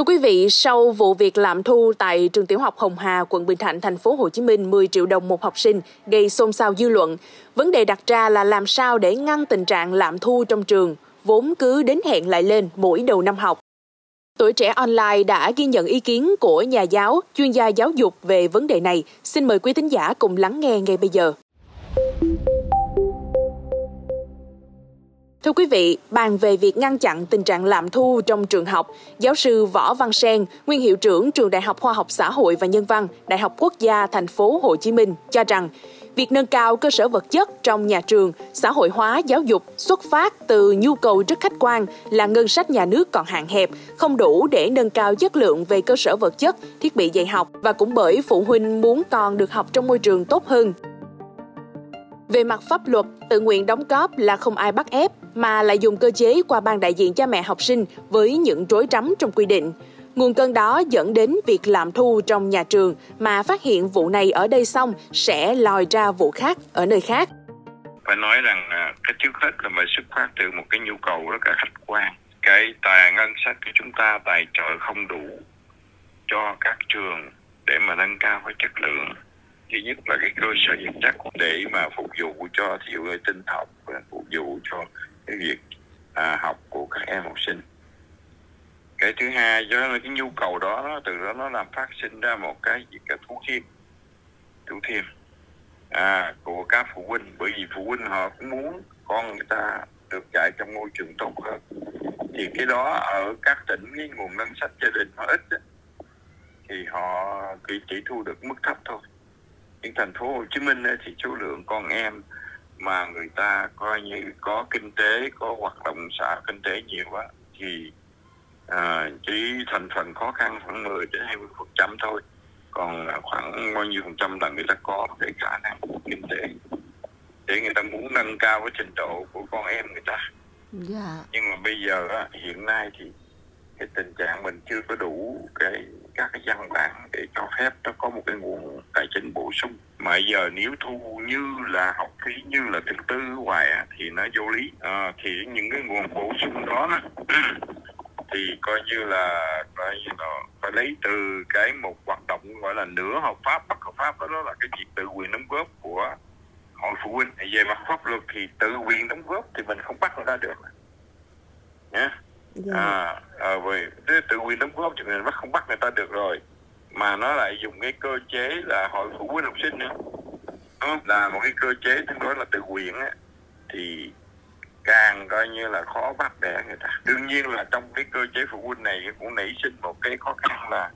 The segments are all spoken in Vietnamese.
Thưa quý vị, sau vụ việc lạm thu tại trường tiểu học Hồng Hà, quận Bình Thạnh, thành phố Hồ Chí Minh 10 triệu đồng một học sinh gây xôn xao dư luận, vấn đề đặt ra là làm sao để ngăn tình trạng lạm thu trong trường, vốn cứ đến hẹn lại lên mỗi đầu năm học. Tuổi trẻ online đã ghi nhận ý kiến của nhà giáo, chuyên gia giáo dục về vấn đề này. Xin mời quý thính giả cùng lắng nghe ngay bây giờ. Thưa quý vị, bàn về việc ngăn chặn tình trạng lạm thu trong trường học, giáo sư Võ Văn Sen, nguyên hiệu trưởng trường Đại học Khoa học Xã hội và Nhân văn, Đại học Quốc gia thành phố Hồ Chí Minh cho rằng việc nâng cao cơ sở vật chất trong nhà trường, xã hội hóa giáo dục xuất phát từ nhu cầu rất khách quan là ngân sách nhà nước còn hạn hẹp, không đủ để nâng cao chất lượng về cơ sở vật chất, thiết bị dạy học và cũng bởi phụ huynh muốn con được học trong môi trường tốt hơn. Về mặt pháp luật, tự nguyện đóng góp là không ai bắt ép, mà lại dùng cơ chế qua ban đại diện cha mẹ học sinh với những rối rắm trong quy định. Nguồn cơn đó dẫn đến việc lạm thu trong nhà trường mà phát hiện vụ này ở đây xong sẽ lòi ra vụ khác ở nơi khác. Phải nói rằng à, cái trước hết là phải xuất phát từ một cái nhu cầu rất là khách quan. Cái tài ngân sách của chúng ta tài trợ không đủ cho các trường để mà nâng cao cái chất lượng thứ nhất là cái cơ sở vật chất để mà phục vụ cho thiệu tinh học và phục vụ cho cái việc à, học của các em học sinh. Cái thứ hai do cái nhu cầu đó nó từ đó nó làm phát sinh ra một cái gì cả thú thêm thú thêm à, của các phụ huynh. Bởi vì phụ huynh họ cũng muốn con người ta được dạy trong môi trường tốt hơn. Thì cái đó ở các tỉnh cái nguồn ngân sách gia đình họ ít thì họ chỉ, chỉ thu được mức thấp thôi những thành phố Hồ Chí Minh thì số lượng con em mà người ta coi như có kinh tế có hoạt động xã kinh tế nhiều quá thì à, chỉ thành phần khó khăn khoảng 10 đến 20 phần trăm thôi còn khoảng bao nhiêu phần trăm là người ta có cái khả năng kinh tế để người ta muốn nâng cao cái trình độ của con em người ta yeah. Dạ. nhưng mà bây giờ hiện nay thì cái tình trạng mình chưa có đủ cái các cái văn bản để cho phép nó có một cái nguồn tài chính bổ sung. Mà giờ nếu thu như là học phí như là thứ tư hoài thì nó vô lý. À, thì những cái nguồn bổ sung đó thì coi như là coi như là phải lấy từ cái một hoạt động gọi là nửa hợp pháp bất hợp pháp đó, đó là cái việc tự quyền đóng góp của hội phụ huynh. Về mặt pháp luật thì tự quyền đóng góp thì mình không bắt người ta được. Nhé yeah. Dạ. à, ờ, à về tự quyền đóng góp cho mình bắt không bắt người ta được rồi mà nó lại dùng cái cơ chế là hội phụ huynh học sinh nữa. Là một cái cơ chế tương đối là tự quyền á thì càng coi như là khó bắt đẻ người ta. Đương nhiên là trong cái cơ chế phụ huynh này cũng nảy sinh một cái khó khăn là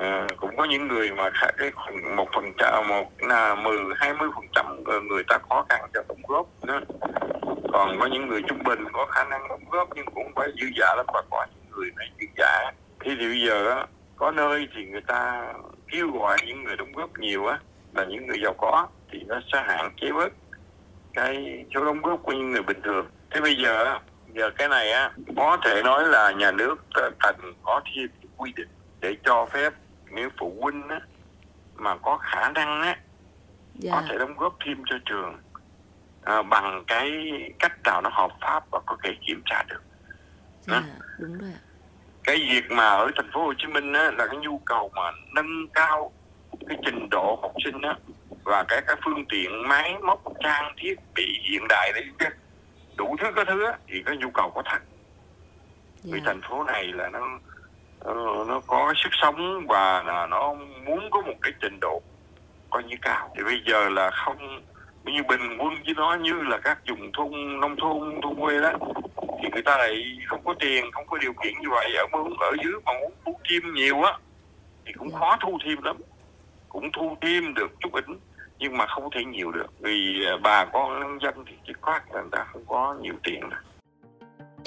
uh, cũng có những người mà cái một phần trăm một là mười hai mươi phần trăm người ta khó khăn cho đóng góp nữa còn có những người trung bình có khả năng đóng góp nhưng cũng phải dư giả lắm và có những người này dư giả thì bây giờ có nơi thì người ta kêu gọi những người đóng góp nhiều á là những người giàu có thì nó sẽ hạn chế bớt cái số đóng góp của những người bình thường thế bây giờ giờ cái này á có thể nói là nhà nước cần có thêm quy định để cho phép nếu phụ huynh á mà có khả năng á. Dạ. có thể đóng góp thêm cho trường à, bằng cái cách nào nó hợp pháp và có thể kiểm tra được dạ, đúng rồi cái việc mà ở thành phố Hồ Chí Minh á, là cái nhu cầu mà nâng cao cái trình độ học sinh á và cái các phương tiện máy móc trang thiết bị hiện đại đấy đủ thứ có thứ á, thì có nhu cầu có thật yeah. vì dạ. thành phố này là nó nó có sức sống và là nó muốn có một cái trình độ coi như cao thì bây giờ là không như bình quân với nó như là các vùng thôn nông thôn thôn quê đó thì người ta lại không có tiền không có điều kiện như vậy ở muốn ở dưới mà muốn thu thêm nhiều á thì cũng dạ. khó thu thêm lắm cũng thu thêm được chút ít nhưng mà không thể nhiều được vì à, bà con dân thì chỉ có người ta không có nhiều tiền đâu.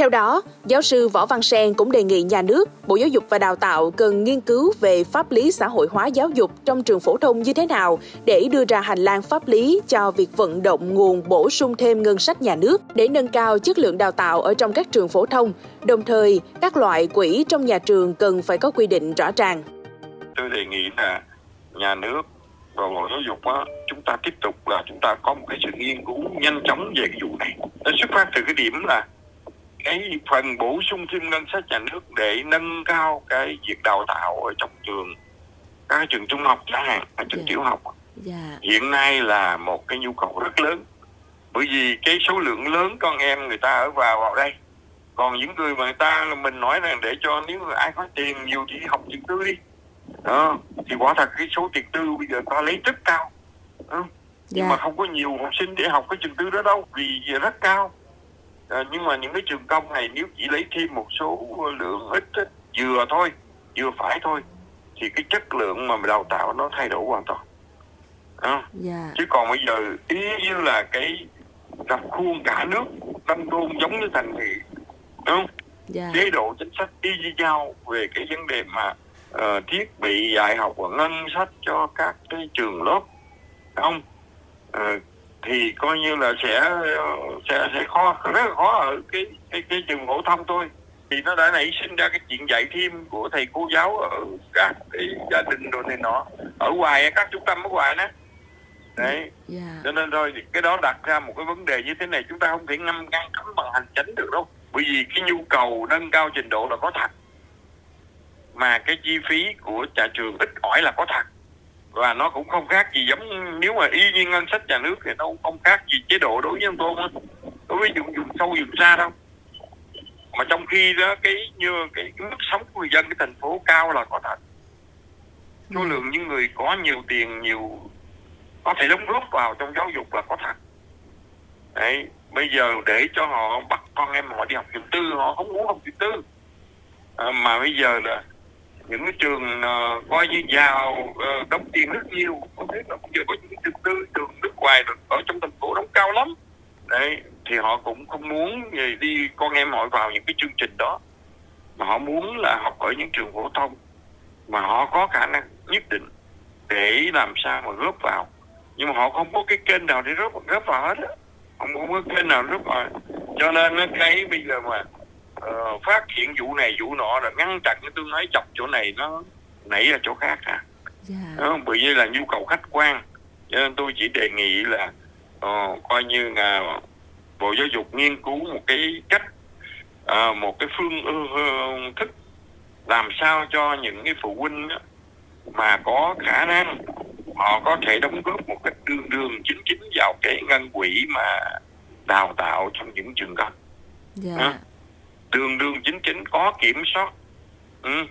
Theo đó, giáo sư Võ Văn Sen cũng đề nghị nhà nước, Bộ Giáo dục và Đào tạo cần nghiên cứu về pháp lý xã hội hóa giáo dục trong trường phổ thông như thế nào để đưa ra hành lang pháp lý cho việc vận động nguồn bổ sung thêm ngân sách nhà nước để nâng cao chất lượng đào tạo ở trong các trường phổ thông. Đồng thời, các loại quỹ trong nhà trường cần phải có quy định rõ ràng. Tôi đề nghị là nhà nước và Bộ Giáo dục đó, chúng ta tiếp tục là chúng ta có một cái sự nghiên cứu nhanh chóng về cái vụ này. Nó xuất phát từ cái điểm là cái phần bổ sung thêm ngân sách nhà nước để nâng cao cái việc đào tạo ở trong trường các trường trung học chẳng hạn các trường yeah. tiểu học yeah. hiện nay là một cái nhu cầu rất lớn bởi vì cái số lượng lớn con em người ta ở vào vào đây còn những người mà người ta mình nói rằng để cho nếu ai có tiền nhiều thì học trường tư đi đó thì quả thật cái số tiền tư bây giờ ta lấy rất cao đó. nhưng mà dạ. không có nhiều học sinh để học cái trường tư đó đâu vì rất cao à, nhưng mà những cái trường công này nếu chỉ lấy thêm một số lượng ít, vừa thôi vừa phải thôi thì cái chất lượng mà đào tạo nó thay đổi hoàn toàn à. yeah. Dạ. chứ còn bây giờ ý như là cái rập khuôn cả nước nông thôn giống như thành thị đúng không yeah. Dạ. chế độ chính sách y như nhau về cái vấn đề mà uh, thiết bị dạy học và ngân sách cho các cái trường lớp không uh, thì coi như là sẽ sẽ sẽ khó rất là khó ở cái cái cái trường phổ thông thôi. Thì nó đã nảy sinh ra cái chuyện dạy thêm của thầy cô giáo ở các cái gia đình rồi này nọ. Ở ngoài các trung tâm ở ngoài đó. Đấy. Yeah. Dạ. cho nên thôi cái đó đặt ra một cái vấn đề như thế này chúng ta không thể ngăn ngăn cấm bằng hành chính được đâu. Bởi vì cái nhu cầu nâng cao trình độ là có thật. Mà cái chi phí của nhà trường ít ỏi là có thật và nó cũng không khác gì giống nếu mà y như ngân sách nhà nước thì nó cũng không khác gì chế độ đối với ông tôn đối với vùng vùng sâu vùng xa đâu. Mà trong khi đó cái như cái, cái mức sống của người dân cái thành phố cao là có thật. Số ừ. lượng những người có nhiều tiền nhiều có thể đóng góp vào trong giáo dục là có thật. Đấy bây giờ để cho họ bắt con em họ đi học trường tư họ không muốn học trường tư. À, mà bây giờ là những cái trường uh, coi như giàu uh, đóng tiền rất nhiều. Có thể là bây giờ có những trường tư trường nước ngoài ở trong thành phố đóng cao lắm. Đấy thì họ cũng không muốn gì đi con em họ vào những cái chương trình đó. Mà họ muốn là học ở những trường phổ thông. Mà họ có khả năng nhất định để làm sao mà góp vào. Nhưng mà họ không có cái kênh nào để góp góp vào hết á. Không có cái kênh nào góp vào. Cho nên cái bây giờ mà uh, phát hiện vụ này vụ nọ rồi ngăn chặn cái tôi nói chọc chỗ này nó nảy ra chỗ khác à yeah. Dạ. đó, bởi vì là nhu cầu khách quan cho nên tôi chỉ đề nghị là uh, coi như là bộ giáo dục nghiên cứu một cái cách uh, một cái phương uh, thức làm sao cho những cái phụ huynh đó, mà có khả năng họ có thể đóng góp một cách đương đương chính chính vào cái ngân quỹ mà đào tạo trong những trường yeah. Dạ đường đường chính chính có kiểm soát ừ.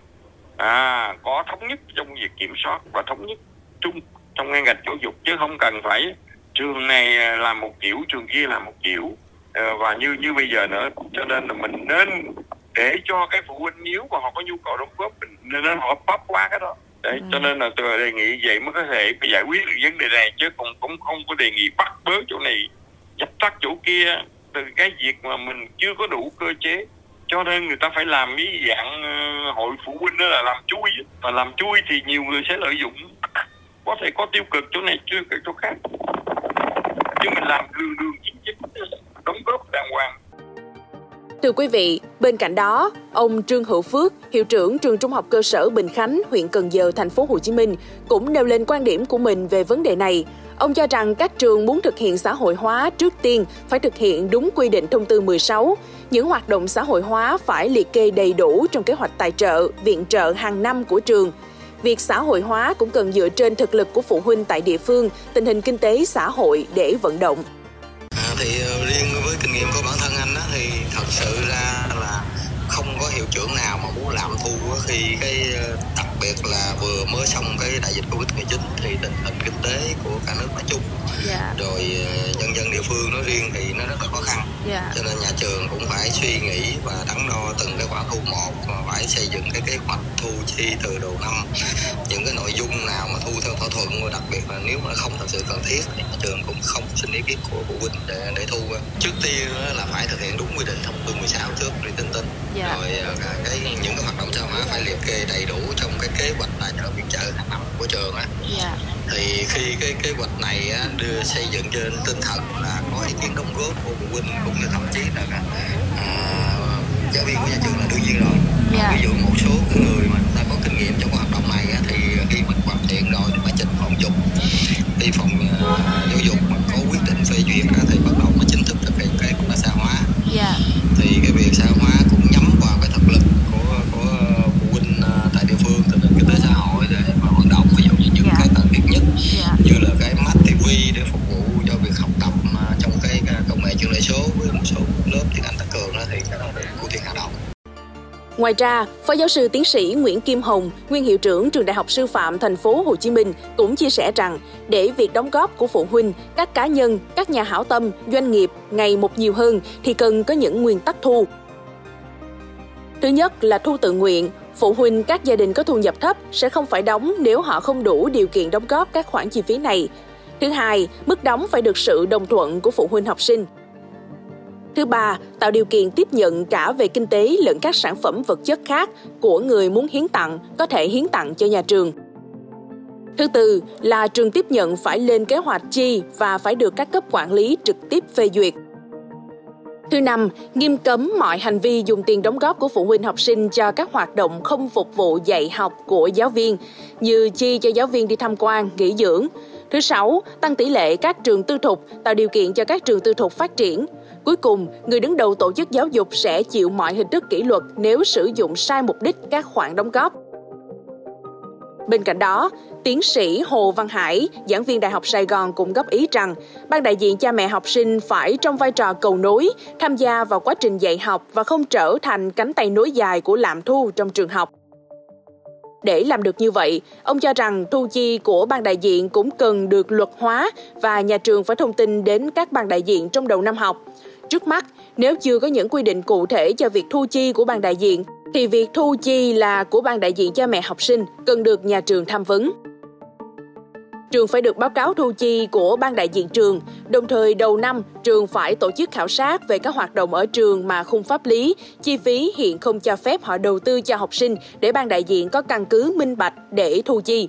à có thống nhất trong việc kiểm soát và thống nhất chung trong ngành giáo dục chứ không cần phải trường này làm một kiểu trường kia làm một kiểu à, và như như bây giờ nữa cho nên là mình nên để cho cái phụ huynh nếu mà họ có nhu cầu đóng góp mình nên họ bóp quá cái đó Đấy, ừ. cho nên là tôi đề nghị vậy mới có thể giải quyết được vấn đề này chứ còn cũng không có đề nghị bắt bớ chỗ này dập tắt chỗ kia từ cái việc mà mình chưa có đủ cơ chế cho nên người ta phải làm cái dạng ờ, hội phụ huynh đó là làm chui và làm chui thì nhiều người sẽ lợi dụng. Có thể có tiêu cực, chỗ này chưa cực chỗ khác. Nhưng mình làm đường đường chính chính đóng góp đàng hoàng. Thưa quý vị, bên cạnh đó, ông Trương Hữu Phước, hiệu trưởng trường Trung học cơ sở Bình Khánh, huyện Cần Giờ, thành phố Hồ Chí Minh cũng nêu lên quan điểm của mình về vấn đề này. Ông cho rằng các trường muốn thực hiện xã hội hóa trước tiên phải thực hiện đúng quy định thông tư 16. Những hoạt động xã hội hóa phải liệt kê đầy đủ trong kế hoạch tài trợ, viện trợ hàng năm của trường. Việc xã hội hóa cũng cần dựa trên thực lực của phụ huynh tại địa phương, tình hình kinh tế xã hội để vận động. Thì ờ, riêng với kinh nghiệm của bản thân anh đó, thì thật sự ra là có hiệu trưởng nào mà muốn làm thu khi cái uh, biệt là vừa mới xong cái đại dịch covid 19 thì tình hình kinh tế của cả nước nói chung yeah. Dạ. rồi ờ, nhân dân địa phương nói riêng thì nó rất là khó khăn yeah. Dạ. cho nên nhà trường cũng phải suy nghĩ và đắn đo từng cái khoản thu một và phải xây dựng cái kế hoạch thu chi từ đầu năm những cái nội dung nào mà thu theo thỏa thuận và đặc biệt là nếu mà không thật sự cần thiết thì nhà trường cũng không xin ý kiến của phụ huynh để để thu trước tiên là phải thực hiện đúng quy định thông tư 16 trước để tin tin yeah. Dạ. rồi ờ, cái những cái hoạt động xã hội phải liệt kê đầy đủ trong cái kế hoạch tài trợ viện trợ hàng năm của trường á yeah. Dạ. thì khi cái kế hoạch này á, đưa xây dựng trên tinh thần là có ý kiến đóng góp của phụ huynh cũng như thậm chí là à, giáo viên của nhà trường là đương nhiên rồi yeah. Dạ. ví dụ một số người mà ta có kinh nghiệm trong hoạt động này á, thì khi mình hoàn thiện rồi thì phải trình phòng dục khi phòng uh, giáo dục mà có quyết định phê duyệt á, thì bắt đầu mới chính thức thực hiện cái xã hóa yeah. thì cái việc xã Ngoài ra, Phó giáo sư tiến sĩ Nguyễn Kim Hồng, nguyên hiệu trưởng trường Đại học Sư phạm thành phố Hồ Chí Minh cũng chia sẻ rằng để việc đóng góp của phụ huynh, các cá nhân, các nhà hảo tâm, doanh nghiệp ngày một nhiều hơn thì cần có những nguyên tắc thu. Thứ nhất là thu tự nguyện, phụ huynh các gia đình có thu nhập thấp sẽ không phải đóng nếu họ không đủ điều kiện đóng góp các khoản chi phí này. Thứ hai, mức đóng phải được sự đồng thuận của phụ huynh học sinh. Thứ ba, tạo điều kiện tiếp nhận cả về kinh tế lẫn các sản phẩm vật chất khác của người muốn hiến tặng có thể hiến tặng cho nhà trường. Thứ tư là trường tiếp nhận phải lên kế hoạch chi và phải được các cấp quản lý trực tiếp phê duyệt. Thứ năm, nghiêm cấm mọi hành vi dùng tiền đóng góp của phụ huynh học sinh cho các hoạt động không phục vụ dạy học của giáo viên, như chi cho giáo viên đi tham quan, nghỉ dưỡng. Thứ sáu, tăng tỷ lệ các trường tư thục, tạo điều kiện cho các trường tư thục phát triển. Cuối cùng, người đứng đầu tổ chức giáo dục sẽ chịu mọi hình thức kỷ luật nếu sử dụng sai mục đích các khoản đóng góp. Bên cạnh đó, tiến sĩ Hồ Văn Hải, giảng viên Đại học Sài Gòn cũng góp ý rằng, ban đại diện cha mẹ học sinh phải trong vai trò cầu nối, tham gia vào quá trình dạy học và không trở thành cánh tay nối dài của lạm thu trong trường học. Để làm được như vậy, ông cho rằng thu chi của ban đại diện cũng cần được luật hóa và nhà trường phải thông tin đến các ban đại diện trong đầu năm học. Trước mắt, nếu chưa có những quy định cụ thể cho việc thu chi của ban đại diện, thì việc thu chi là của ban đại diện cha mẹ học sinh cần được nhà trường tham vấn. Trường phải được báo cáo thu chi của ban đại diện trường, đồng thời đầu năm trường phải tổ chức khảo sát về các hoạt động ở trường mà khung pháp lý, chi phí hiện không cho phép họ đầu tư cho học sinh để ban đại diện có căn cứ minh bạch để thu chi.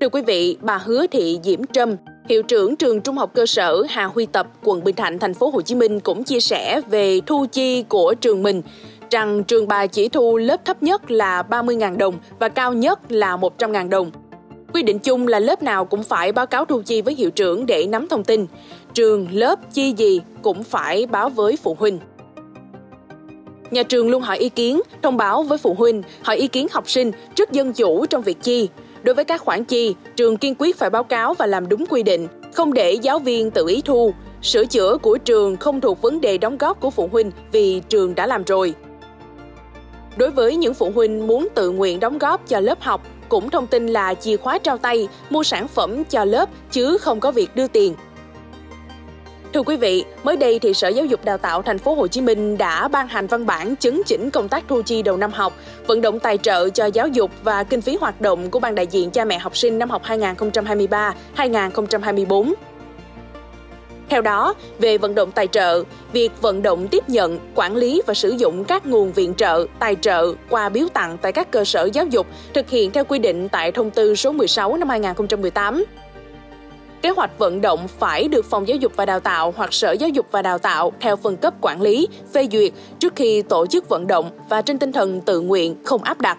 Thưa quý vị, bà Hứa Thị Diễm Trâm, Hiệu trưởng trường Trung học cơ sở Hà Huy Tập, quận Bình Thạnh, thành phố Hồ Chí Minh cũng chia sẻ về thu chi của trường mình rằng trường bà chỉ thu lớp thấp nhất là 30.000 đồng và cao nhất là 100.000 đồng. Quy định chung là lớp nào cũng phải báo cáo thu chi với hiệu trưởng để nắm thông tin. Trường, lớp chi gì cũng phải báo với phụ huynh. Nhà trường luôn hỏi ý kiến, thông báo với phụ huynh, hỏi ý kiến học sinh trước dân chủ trong việc chi. Đối với các khoản chi, trường kiên quyết phải báo cáo và làm đúng quy định, không để giáo viên tự ý thu. Sửa chữa của trường không thuộc vấn đề đóng góp của phụ huynh vì trường đã làm rồi. Đối với những phụ huynh muốn tự nguyện đóng góp cho lớp học, cũng thông tin là chìa khóa trao tay, mua sản phẩm cho lớp chứ không có việc đưa tiền. Thưa quý vị, mới đây thì Sở Giáo dục Đào tạo Thành phố Hồ Chí Minh đã ban hành văn bản chứng chỉnh công tác thu chi đầu năm học, vận động tài trợ cho giáo dục và kinh phí hoạt động của ban đại diện cha mẹ học sinh năm học 2023-2024. Theo đó, về vận động tài trợ, việc vận động tiếp nhận, quản lý và sử dụng các nguồn viện trợ, tài trợ qua biếu tặng tại các cơ sở giáo dục thực hiện theo quy định tại thông tư số 16 năm 2018. Kế hoạch vận động phải được Phòng Giáo dục và Đào tạo hoặc Sở Giáo dục và Đào tạo theo phân cấp quản lý, phê duyệt trước khi tổ chức vận động và trên tinh thần tự nguyện, không áp đặt.